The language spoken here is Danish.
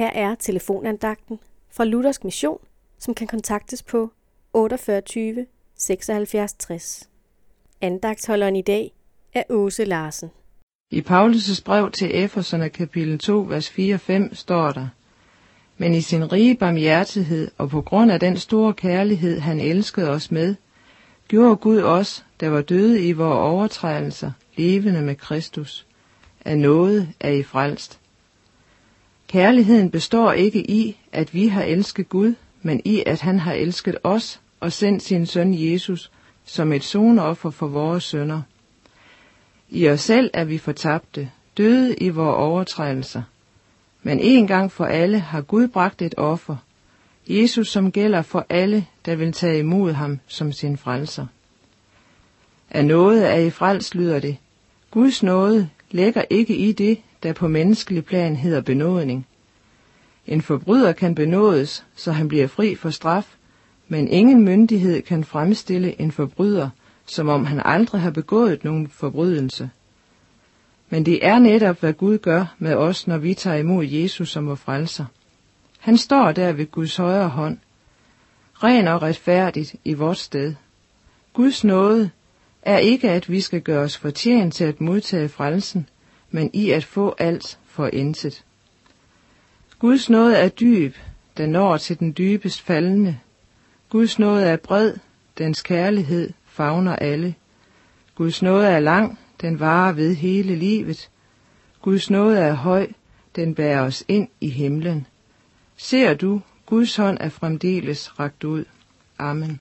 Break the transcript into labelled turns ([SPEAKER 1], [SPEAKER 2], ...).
[SPEAKER 1] Her er telefonandagten fra Luthersk Mission, som kan kontaktes på 48 76 60. Andagtholderen i dag er Åse Larsen.
[SPEAKER 2] I Paulus' brev til Efeserne kapitel 2, vers 4-5 står der, Men i sin rige barmhjertighed og på grund af den store kærlighed, han elskede os med, gjorde Gud os, der var døde i vores overtrædelser, levende med Kristus. Af noget er I frelst. Kærligheden består ikke i, at vi har elsket Gud, men i, at han har elsket os og sendt sin søn Jesus som et sonoffer for vores sønder. I os selv er vi fortabte, døde i vores overtrædelser. Men en gang for alle har Gud bragt et offer, Jesus som gælder for alle, der vil tage imod ham som sin frelser. Af noget er I frelst, lyder det. Guds nåde lægger ikke i det, der på menneskelig plan hedder benådning. En forbryder kan benådes, så han bliver fri for straf, men ingen myndighed kan fremstille en forbryder, som om han aldrig har begået nogen forbrydelse. Men det er netop, hvad Gud gør med os, når vi tager imod Jesus som vor frelser. Han står der ved Guds højre hånd, ren og retfærdigt i vores sted. Guds nåde er ikke, at vi skal gøre os fortjent til at modtage frelsen, men i at få alt for intet. Guds nåde er dyb, den når til den dybest faldende. Guds nåde er bred, dens kærlighed favner alle. Guds nåde er lang, den varer ved hele livet. Guds nåde er høj, den bærer os ind i himlen. Ser du, Guds hånd er fremdeles rakt ud. Amen.